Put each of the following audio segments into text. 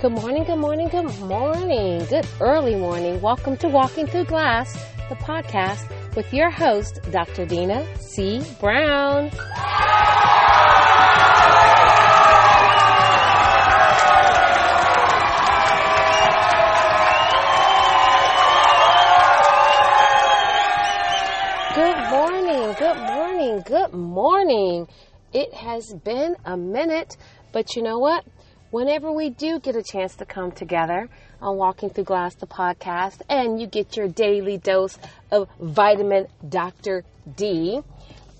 Good morning, good morning, good morning, good early morning. Welcome to Walking Through Glass, the podcast with your host, Dr. Dina C. Brown. Good morning, good morning, good morning. It has been a minute, but you know what? Whenever we do get a chance to come together on Walking Through Glass, the podcast, and you get your daily dose of vitamin Dr. D,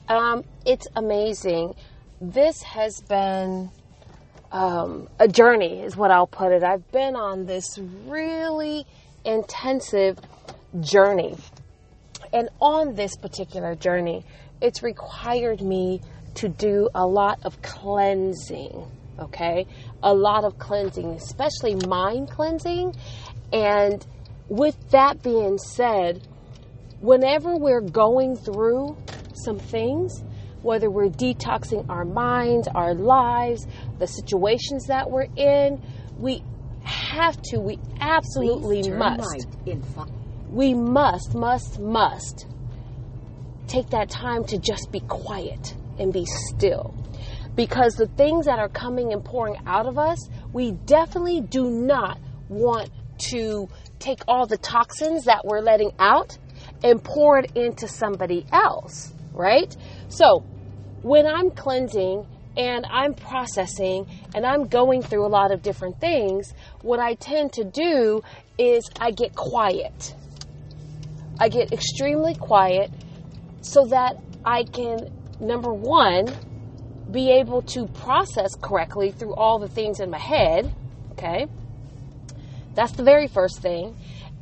um, it's amazing. This has been um, a journey, is what I'll put it. I've been on this really intensive journey. And on this particular journey, it's required me to do a lot of cleansing, okay? A lot of cleansing, especially mind cleansing. And with that being said, whenever we're going through some things, whether we're detoxing our minds, our lives, the situations that we're in, we have to, we absolutely must. we must, must, must take that time to just be quiet and be still. Because the things that are coming and pouring out of us, we definitely do not want to take all the toxins that we're letting out and pour it into somebody else, right? So, when I'm cleansing and I'm processing and I'm going through a lot of different things, what I tend to do is I get quiet. I get extremely quiet so that I can, number one, be able to process correctly through all the things in my head. Okay. That's the very first thing.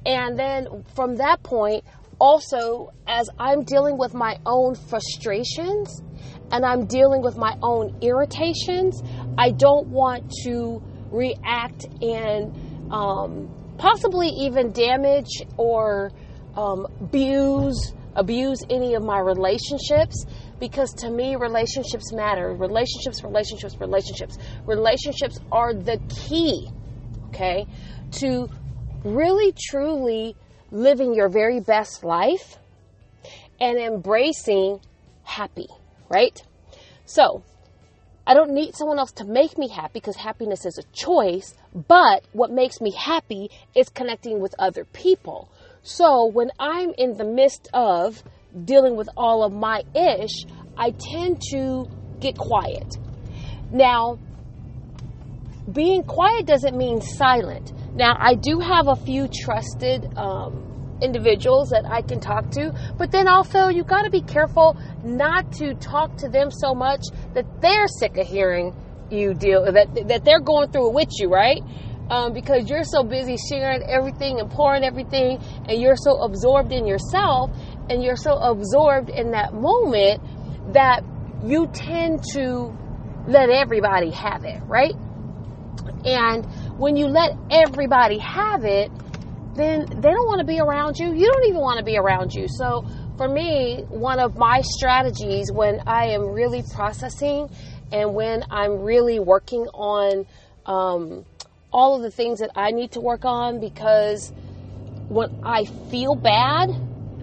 And then from that point, also, as I'm dealing with my own frustrations and I'm dealing with my own irritations, I don't want to react and um, possibly even damage or um, abuse abuse any of my relationships because to me relationships matter. Relationships relationships relationships. Relationships are the key okay to really truly living your very best life and embracing happy right? So I don't need someone else to make me happy because happiness is a choice, but what makes me happy is connecting with other people. So when I'm in the midst of dealing with all of my ish, I tend to get quiet. Now, being quiet doesn't mean silent. Now, I do have a few trusted um, individuals that I can talk to, but then also you got to be careful not to talk to them so much that they're sick of hearing you deal that that they're going through it with you, right? um, because you're so busy sharing everything and pouring everything, and you're so absorbed in yourself, and you're so absorbed in that moment that you tend to let everybody have it, right? And when you let everybody have it, then they don't want to be around you. You don't even want to be around you. So, for me, one of my strategies when I am really processing and when I'm really working on um, all of the things that I need to work on because when I feel bad,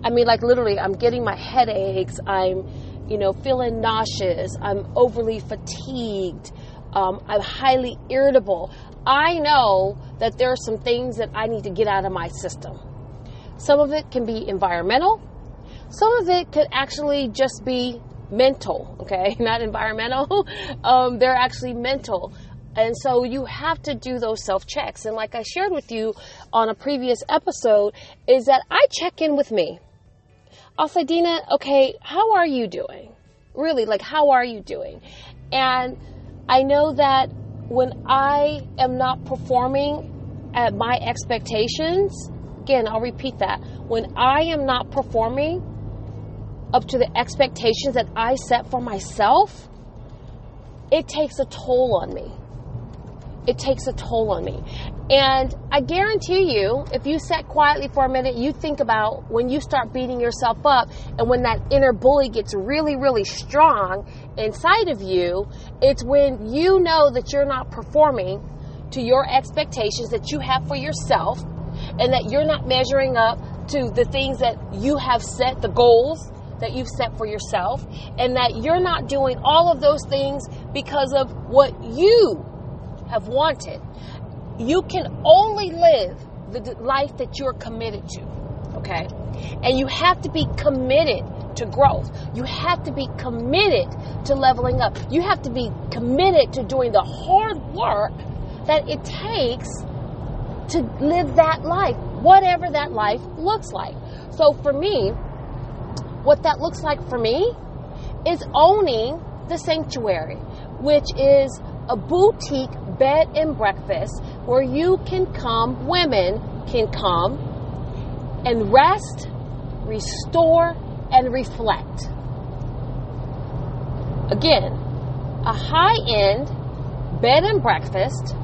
I mean, like literally, I'm getting my headaches, I'm, you know, feeling nauseous, I'm overly fatigued, um, I'm highly irritable. I know that there are some things that I need to get out of my system. Some of it can be environmental, some of it could actually just be mental, okay, not environmental. um, they're actually mental. And so you have to do those self checks. And like I shared with you on a previous episode, is that I check in with me. I'll say, Dina, okay, how are you doing? Really, like, how are you doing? And I know that when I am not performing at my expectations, again, I'll repeat that. When I am not performing up to the expectations that I set for myself, it takes a toll on me it takes a toll on me. And I guarantee you, if you sat quietly for a minute, you think about when you start beating yourself up and when that inner bully gets really, really strong inside of you, it's when you know that you're not performing to your expectations that you have for yourself and that you're not measuring up to the things that you have set, the goals that you've set for yourself, and that you're not doing all of those things because of what you have wanted. You can only live the life that you're committed to, okay? And you have to be committed to growth. You have to be committed to leveling up. You have to be committed to doing the hard work that it takes to live that life, whatever that life looks like. So for me, what that looks like for me is owning the sanctuary, which is a boutique bed and breakfast where you can come, women can come and rest, restore, and reflect. Again, a high end bed and breakfast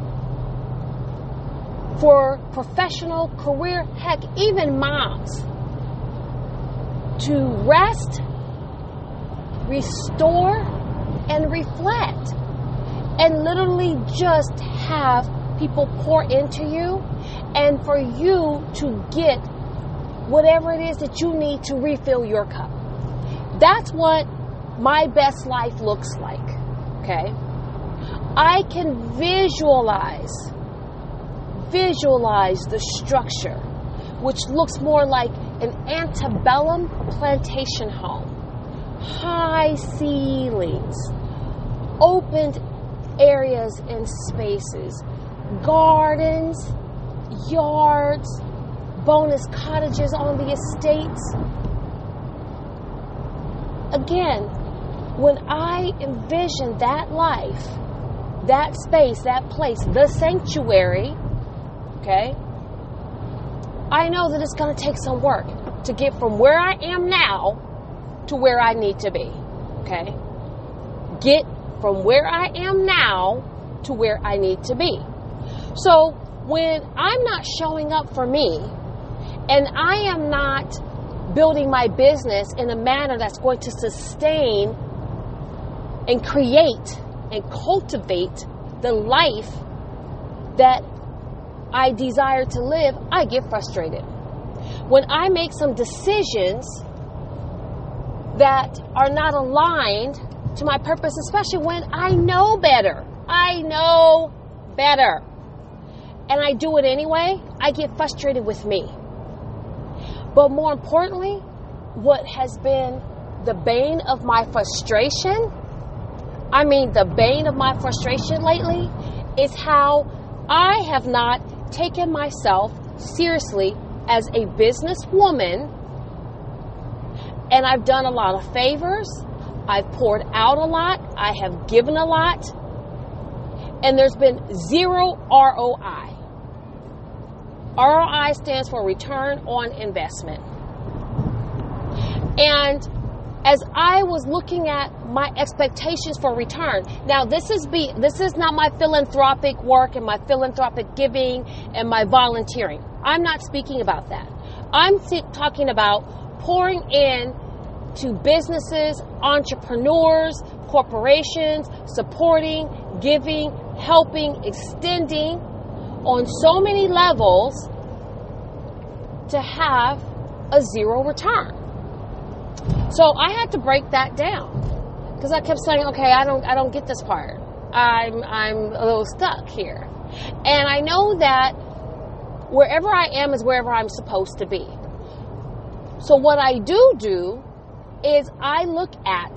for professional career, heck, even moms to rest, restore, and reflect. And literally just have people pour into you and for you to get whatever it is that you need to refill your cup. That's what my best life looks like. Okay? I can visualize visualize the structure which looks more like an antebellum plantation home. High ceilings, opened areas and spaces, gardens, yards, bonus cottages on the estates. Again, when I envision that life, that space, that place, the sanctuary, okay, I know that it's going to take some work to get from where I am now to where I need to be, okay? Get from where I am now to where I need to be. So when I'm not showing up for me, and I am not building my business in a manner that's going to sustain and create and cultivate the life that I desire to live, I get frustrated. When I make some decisions that are not aligned to my purpose, especially when I know better, I know better, and I do it anyway, I get frustrated with me. But more importantly, what has been the bane of my frustration, I mean, the bane of my frustration lately, is how I have not taken myself seriously as a businesswoman. And I've done a lot of favors. I've poured out a lot. I have given a lot. And there's been zero ROI. ROI stands for return on investment. And as I was looking at my expectations for return, now this is be this is not my philanthropic work and my philanthropic giving and my volunteering. I'm not speaking about that. I'm talking about pouring in to businesses, entrepreneurs, corporations, supporting, giving, helping, extending on so many levels to have a zero return. So I had to break that down because I kept saying, "Okay, I don't, I don't get this part. I'm, I'm a little stuck here," and I know that wherever I am is wherever I'm supposed to be. So what I do do is I look at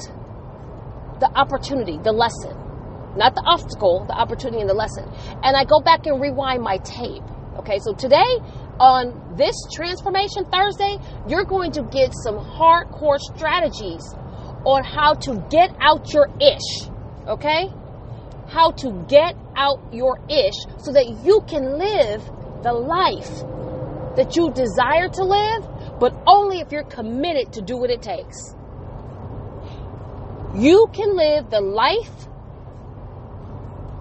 the opportunity, the lesson, not the obstacle, the opportunity and the lesson. And I go back and rewind my tape. Okay, so today on this Transformation Thursday, you're going to get some hardcore strategies on how to get out your ish. Okay? How to get out your ish so that you can live the life that you desire to live, but only if you're committed to do what it takes. You can live the life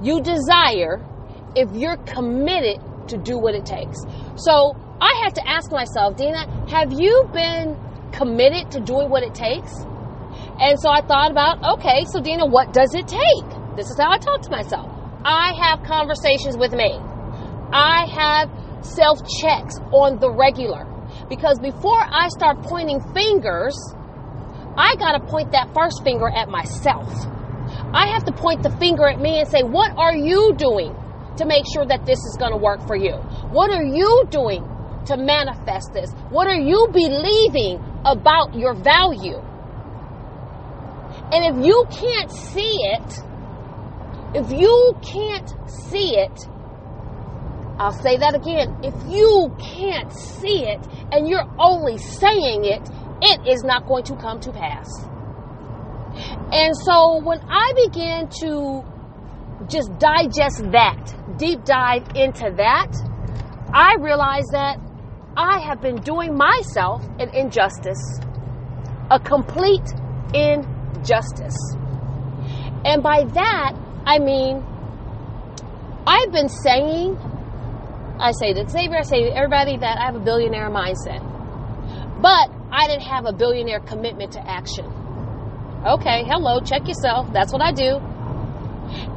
you desire if you're committed to do what it takes. So I had to ask myself, Dina, have you been committed to doing what it takes? And so I thought about, okay, so Dina, what does it take? This is how I talk to myself. I have conversations with me. I have self checks on the regular. Because before I start pointing fingers, I got to point that first finger at myself. I have to point the finger at me and say, What are you doing to make sure that this is going to work for you? What are you doing to manifest this? What are you believing about your value? And if you can't see it, if you can't see it, I'll say that again. If you can't see it and you're only saying it, it is not going to come to pass. And so when I began to just digest that, deep dive into that, I realized that I have been doing myself an injustice, a complete injustice. And by that, I mean, I've been saying, I say to Xavier, I say to everybody that I have a billionaire mindset. But I didn't have a billionaire commitment to action. Okay, hello, check yourself. That's what I do.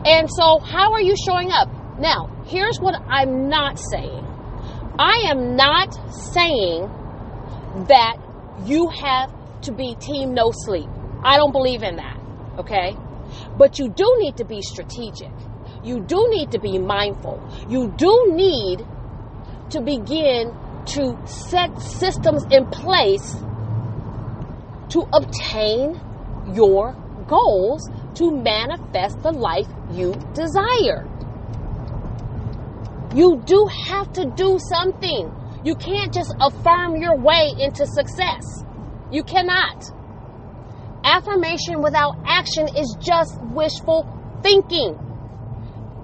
And so, how are you showing up? Now, here's what I'm not saying I am not saying that you have to be team no sleep. I don't believe in that. Okay? But you do need to be strategic. You do need to be mindful. You do need to begin to set systems in place to obtain your goals to manifest the life you desire. You do have to do something. You can't just affirm your way into success. You cannot. Affirmation without action is just wishful thinking.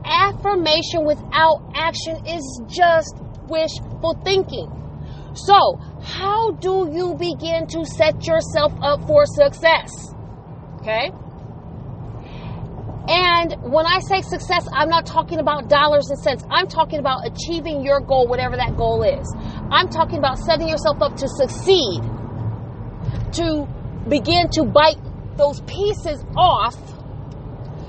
Affirmation without action is just wishful thinking. So, how do you begin to set yourself up for success? Okay? And when I say success, I'm not talking about dollars and cents. I'm talking about achieving your goal, whatever that goal is. I'm talking about setting yourself up to succeed, to begin to bite those pieces off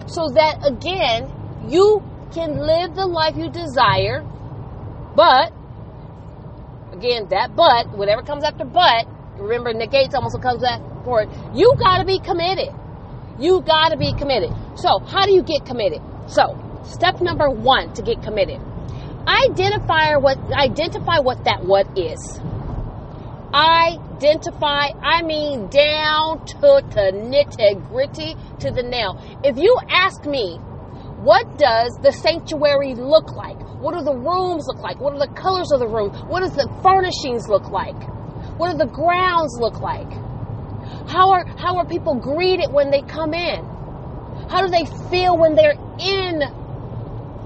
so that again, you can live the life you desire. But, again, that but, whatever comes after but, remember negates almost comes after it, you gotta be committed. You gotta be committed. So, how do you get committed? So, step number one to get committed. Identify what identify what that what is. Identify, I mean down to the nitty gritty to the nail. If you ask me, what does the sanctuary look like? What do the rooms look like? What are the colors of the room? What does the furnishings look like? What do the grounds look like? How are how are people greeted when they come in? How do they feel when they're in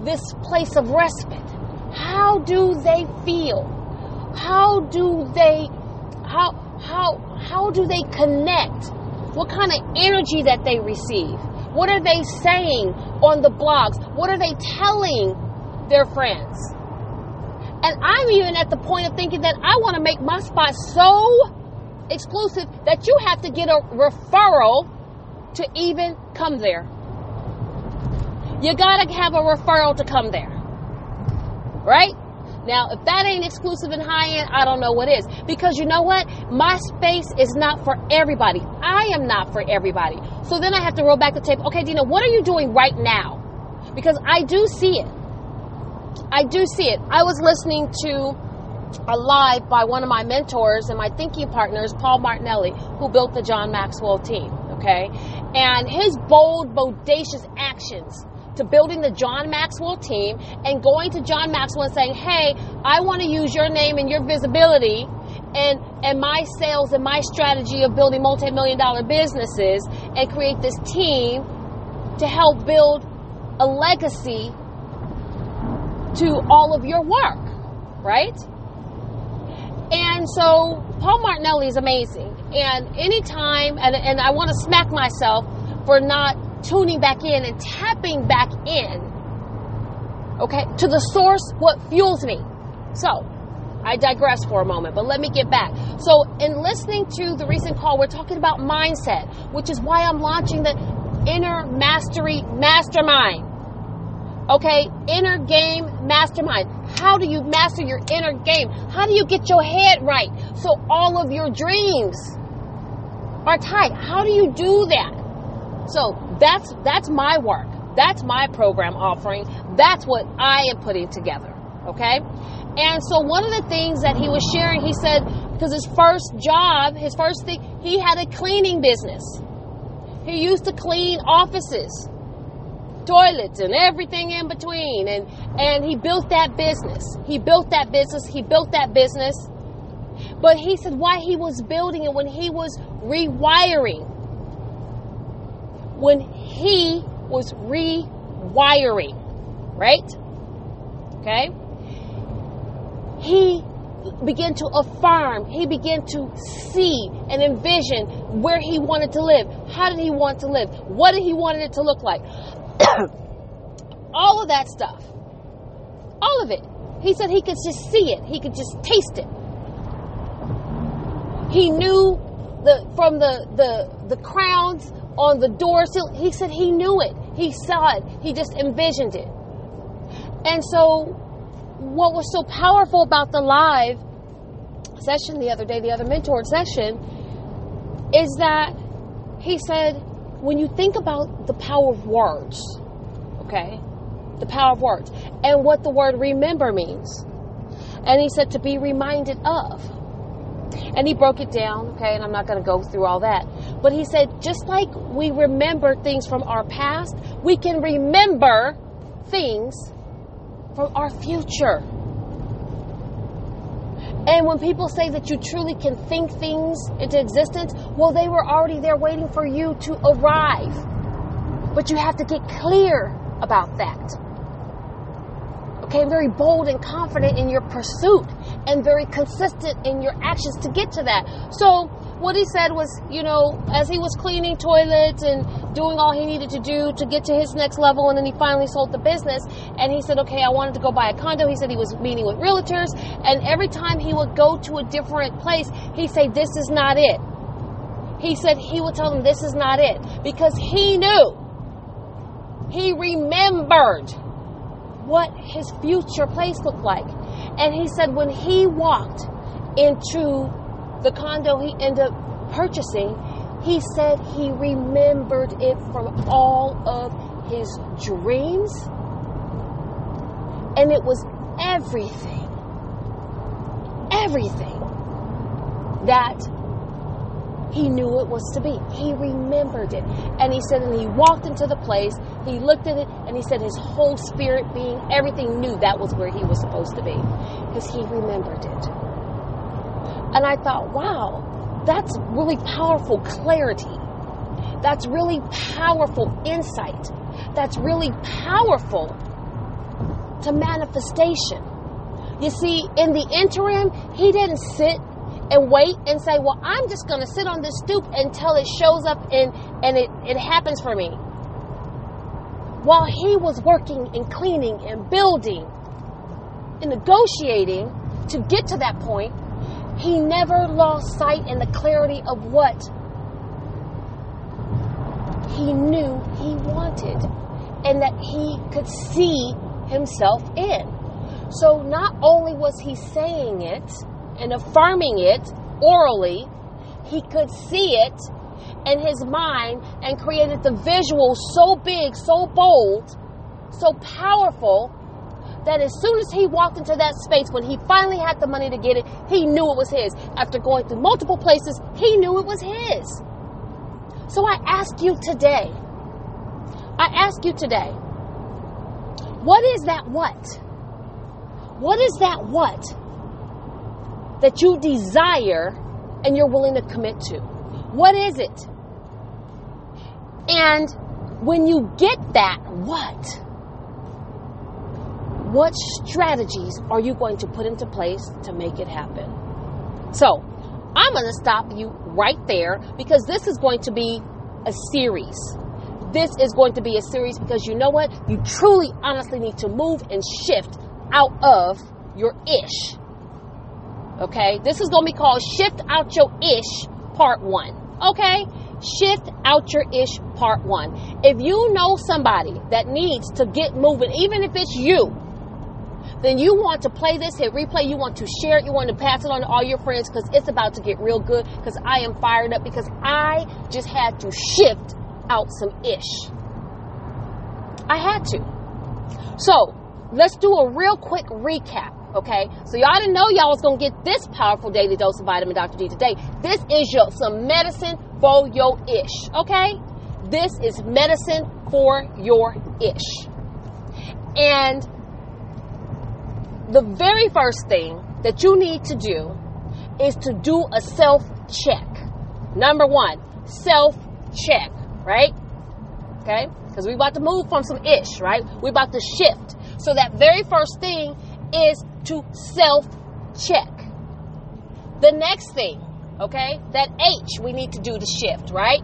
this place of respite? How do they feel? How do they how how how do they connect? What kind of energy that they receive? What are they saying on the blogs? What are they telling their friends? And I'm even at the point of thinking that I want to make my spot so exclusive that you have to get a referral to even come there. You gotta have a referral to come there. Right? Now, if that ain't exclusive and high end, I don't know what is. Because you know what? My space is not for everybody. I am not for everybody. So then I have to roll back the tape. Okay, Dina, what are you doing right now? Because I do see it. I do see it. I was listening to a live by one of my mentors and my thinking partners, Paul Martinelli, who built the John Maxwell team. Okay. And his bold, bodacious actions to building the John Maxwell team and going to John Maxwell and saying, Hey, I want to use your name and your visibility and, and my sales and my strategy of building multi million dollar businesses and create this team to help build a legacy to all of your work, right? And so Paul Martinelli is amazing. And anytime, and, and I want to smack myself for not tuning back in and tapping back in, okay, to the source, what fuels me. So, I digress for a moment, but let me get back. So, in listening to the recent call, we're talking about mindset, which is why I'm launching the Inner Mastery Mastermind. Okay, inner game mastermind. How do you master your inner game? How do you get your head right so all of your dreams are tight? How do you do that? So that's that's my work. That's my program offering. That's what I am putting together. Okay? And so one of the things that he was sharing, he said, because his first job, his first thing, he had a cleaning business. He used to clean offices, toilets, and everything in between. And, and he built that business. He built that business. He built that business. But he said why he was building it when he was rewiring. When he was rewiring, right? Okay? He began to affirm, he began to see and envision where he wanted to live. How did he want to live? What did he want it to look like? All of that stuff. All of it. He said he could just see it. He could just taste it. He knew the from the the the crowns on the door sill. He said he knew it. He saw it. He just envisioned it. And so what was so powerful about the live session the other day, the other mentored session, is that he said, when you think about the power of words, okay, the power of words, and what the word remember means, and he said to be reminded of. And he broke it down, okay, and I'm not going to go through all that. But he said, just like we remember things from our past, we can remember things from our future. And when people say that you truly can think things into existence, well, they were already there waiting for you to arrive. But you have to get clear about that. Okay, very bold and confident in your pursuit and very consistent in your actions to get to that. So, what he said was, you know, as he was cleaning toilets and doing all he needed to do to get to his next level, and then he finally sold the business, and he said, okay, I wanted to go buy a condo. He said he was meeting with realtors, and every time he would go to a different place, he'd say, this is not it. He said he would tell them, this is not it, because he knew, he remembered what his future place looked like. And he said when he walked into the condo he ended up purchasing, he said he remembered it from all of his dreams. And it was everything, everything that he knew it was to be. He remembered it. And he said, and he walked into the place, he looked at it, and he said his whole spirit being, everything knew that was where he was supposed to be. Because he remembered it. And I thought, wow, that's really powerful clarity. That's really powerful insight. That's really powerful to manifestation. You see, in the interim, he didn't sit and wait and say, well, I'm just going to sit on this stoop until it shows up and, and it, it happens for me. While he was working and cleaning and building and negotiating to get to that point, he never lost sight in the clarity of what he knew he wanted and that he could see himself in. So not only was he saying it and affirming it orally, he could see it in his mind and created the visual so big, so bold, so powerful that as soon as he walked into that space, when he finally had the money to get it, he knew it was his. After going through multiple places, he knew it was his. So I ask you today, I ask you today, what is that what? What is that what that you desire and you're willing to commit to? What is it? And when you get that what, what strategies are you going to put into place to make it happen? So, I'm going to stop you right there because this is going to be a series. This is going to be a series because you know what? You truly, honestly need to move and shift out of your ish. Okay? This is going to be called Shift Out Your Ish Part 1. Okay? Shift out your ish part one. If you know somebody that needs to get moving, even if it's you, then you want to play this, hit replay, you want to share it, you want to pass it on to all your friends because it's about to get real good because I am fired up because I just had to shift out some ish. I had to. So, let's do a real quick recap. Okay, so y'all didn't know y'all was gonna get this powerful daily dose of vitamin Dr. D today. This is your some medicine for your ish. Okay, this is medicine for your ish. And the very first thing that you need to do is to do a self check. Number one, self check, right? Okay, because we about to move from some ish, right? We about to shift. So that very first thing is to self check. The next thing, okay, that H we need to do the shift, right?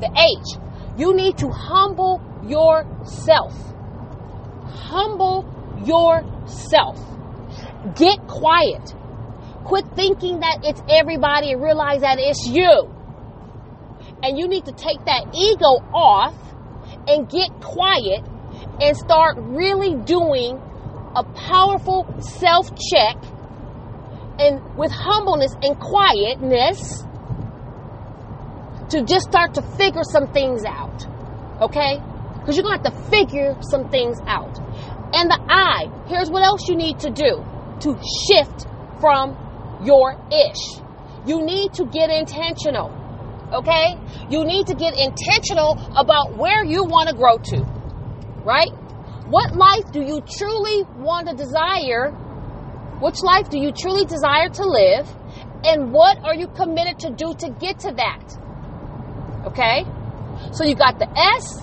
The H, you need to humble yourself. Humble yourself. Get quiet. Quit thinking that it's everybody and realize that it's you. And you need to take that ego off and get quiet and start really doing a powerful self check and with humbleness and quietness to just start to figure some things out. Okay? Because you're going to have to figure some things out. And the I, here's what else you need to do to shift from your ish. You need to get intentional. Okay? You need to get intentional about where you want to grow to. Right? What life do you truly want to desire? Which life do you truly desire to live? And what are you committed to do to get to that? Okay? So you got the S,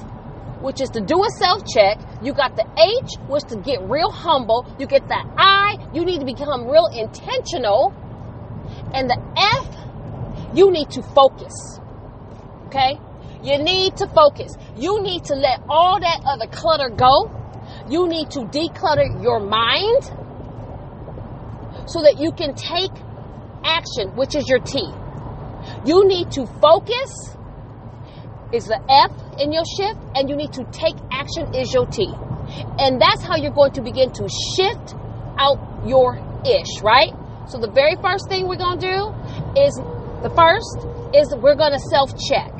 which is to do a self check. You got the H, which to get real humble. You get the I, you need to become real intentional. And the F, you need to focus. Okay? You need to focus. You need to let all that other clutter go you need to declutter your mind so that you can take action, which is your T. You need to focus is the F in your shift, and you need to take action is your T. And that's how you're going to begin to shift out your ish, right? So the very first thing we're going to do is the first is we're going to self check.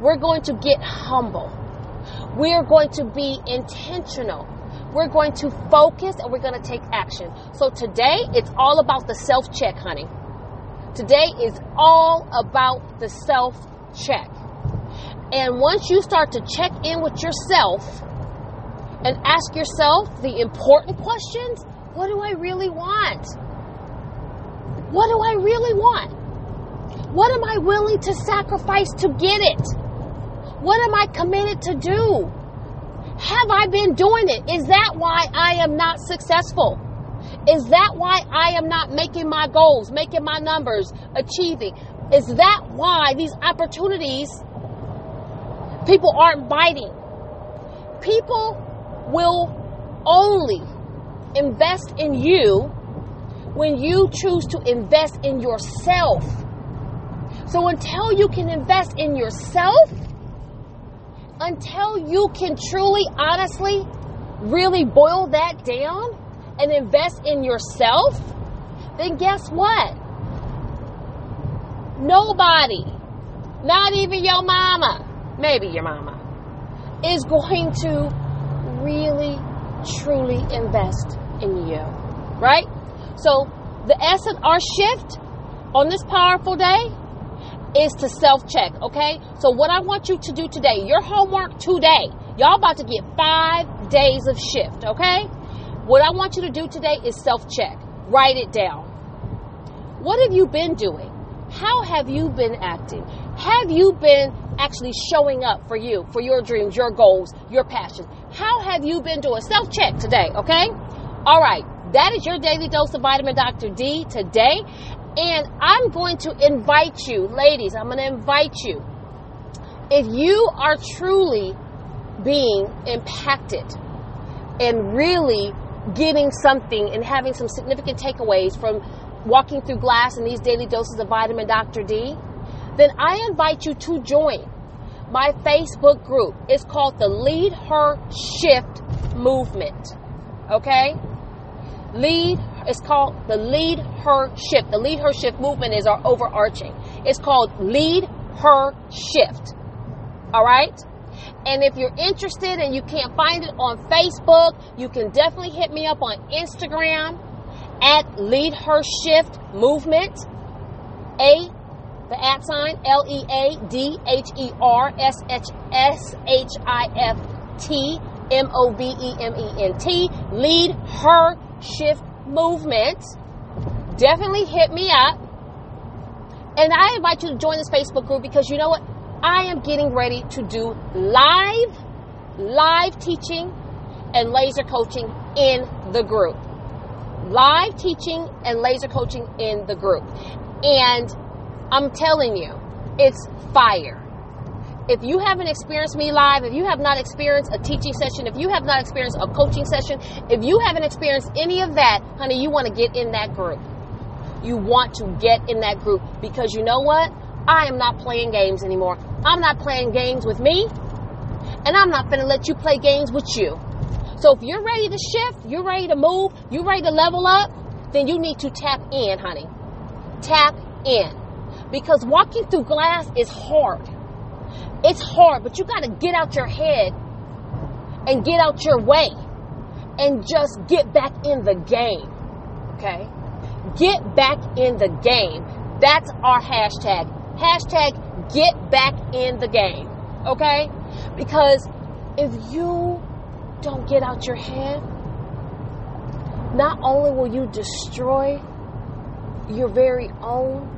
We're going to get humble. We're going to be intentional. We're going to focus and we're going to take action. So today, it's all about the self check, honey. Today is all about the self check. And once you start to check in with yourself and ask yourself the important questions what do I really want? What do I really want? What am I willing to sacrifice to get it? What am I committed to do? Have I been doing it? Is that why I am not successful? Is that why I am not making my goals, making my numbers, achieving? Is that why these opportunities people aren't biting? People will only invest in you when you choose to invest in yourself. So until you can invest in yourself, until you can truly, honestly, really boil that down and invest in yourself, then guess what? Nobody, not even your mama, maybe your mama, is going to really, truly invest in you. Right? So, the S and R shift on this powerful day is to self check, okay? So, what I want you to do today, your homework today, y'all about to get five days of shift, okay? What I want you to do today is self check. Write it down. What have you been doing? How have you been acting? Have you been actually showing up for you, for your dreams, your goals, your passions? How have you been doing? Self check today, okay? All right, that is your daily dose of vitamin Dr. D today. And I'm going to invite you, ladies, I'm going to invite you. If you are truly being impacted and really getting something and having some significant takeaways from walking through glass and these daily doses of vitamin Dr. D, then I invite you to join my Facebook group. It's called the Lead Her Shift Movement. Okay? Lead, it's called the Lead Her Shift. The Lead Her Shift movement is our overarching. It's called Lead Her Shift. All right? And if you're interested and you can't find it on Facebook, you can definitely hit me up on Instagram at Lead Her Shift Movement. A, the at sign, L E A D H E R S H S H I F T M O V E M E N T. Lead Her Shift Movement. Definitely hit me up. And I invite you to join this Facebook group because you know what? I am getting ready to do live, live teaching and laser coaching in the group. Live teaching and laser coaching in the group. And I'm telling you, it's fire. If you haven't experienced me live, if you have not experienced a teaching session, if you have not experienced a coaching session, if you haven't experienced any of that, honey, you want to get in that group. You want to get in that group because you know what? I am not playing games anymore. I'm not playing games with me, and I'm not going to let you play games with you. So if you're ready to shift, you're ready to move, you're ready to level up, then you need to tap in, honey. Tap in. Because walking through glass is hard. It's hard, but you got to get out your head and get out your way and just get back in the game. Okay? Get back in the game. That's our hashtag. Hashtag get back in the game. Okay? Because if you don't get out your head, not only will you destroy your very own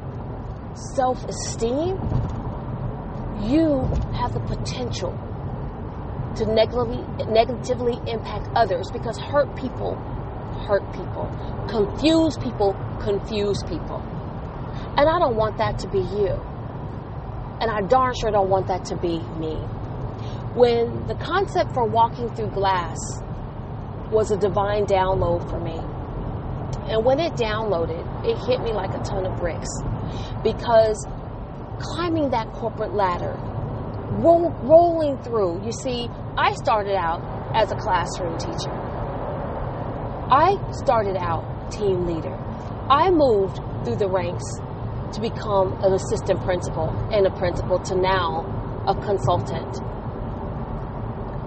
self esteem, you have the potential to negatively, negatively impact others because hurt people hurt people, confuse people confuse people. And I don't want that to be you. And I darn sure don't want that to be me. When the concept for walking through glass was a divine download for me, and when it downloaded, it hit me like a ton of bricks because climbing that corporate ladder, roll, rolling through, you see, I started out as a classroom teacher. I started out team leader. I moved through the ranks to become an assistant principal and a principal to now a consultant,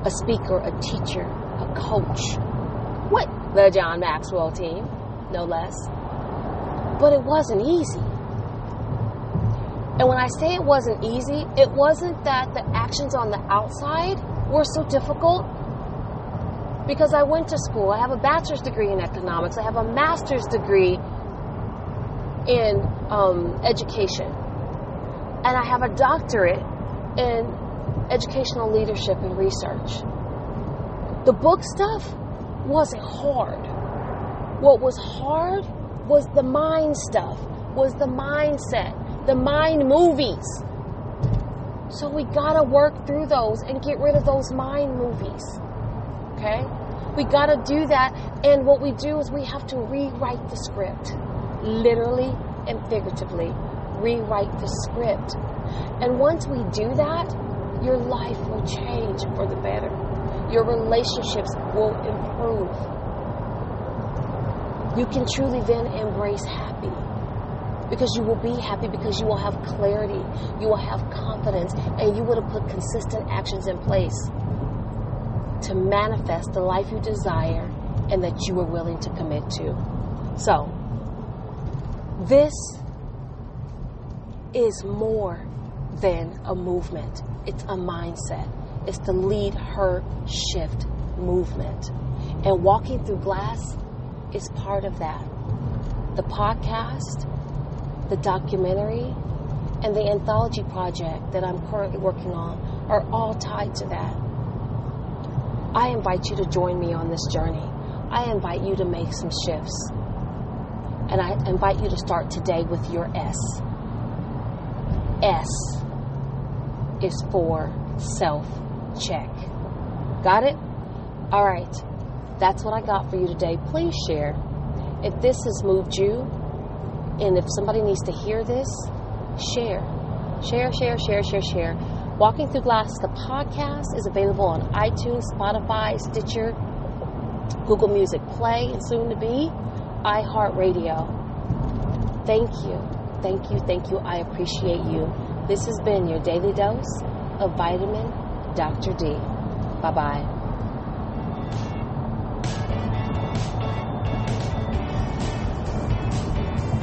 a speaker, a teacher, a coach What? the John Maxwell team, no less. But it wasn't easy. And when I say it wasn't easy, it wasn't that the actions on the outside were so difficult because I went to school. I have a bachelor's degree in economics, I have a master's degree in um, education, and I have a doctorate in educational leadership and research. The book stuff wasn't hard. What was hard was the mind stuff, was the mindset, the mind movies. So we gotta work through those and get rid of those mind movies. Okay? We gotta do that, and what we do is we have to rewrite the script literally and figuratively rewrite the script. And once we do that, your life will change for the better. Your relationships will improve. You can truly then embrace happy because you will be happy because you will have clarity, you will have confidence, and you would have put consistent actions in place to manifest the life you desire and that you are willing to commit to. So, this is more than a movement, it's a mindset. It's the lead her shift movement. And walking through glass is part of that. The podcast, the documentary, and the anthology project that I'm currently working on are all tied to that. I invite you to join me on this journey. I invite you to make some shifts. And I invite you to start today with your S. S is for self check. Got it? All right. That's what I got for you today. Please share. If this has moved you, and if somebody needs to hear this, share. Share, share, share, share, share. Walking Through Glass, the podcast, is available on iTunes, Spotify, Stitcher, Google Music Play, and soon to be iHeartRadio. Thank you, thank you, thank you. I appreciate you. This has been your daily dose of vitamin Dr. D. Bye bye.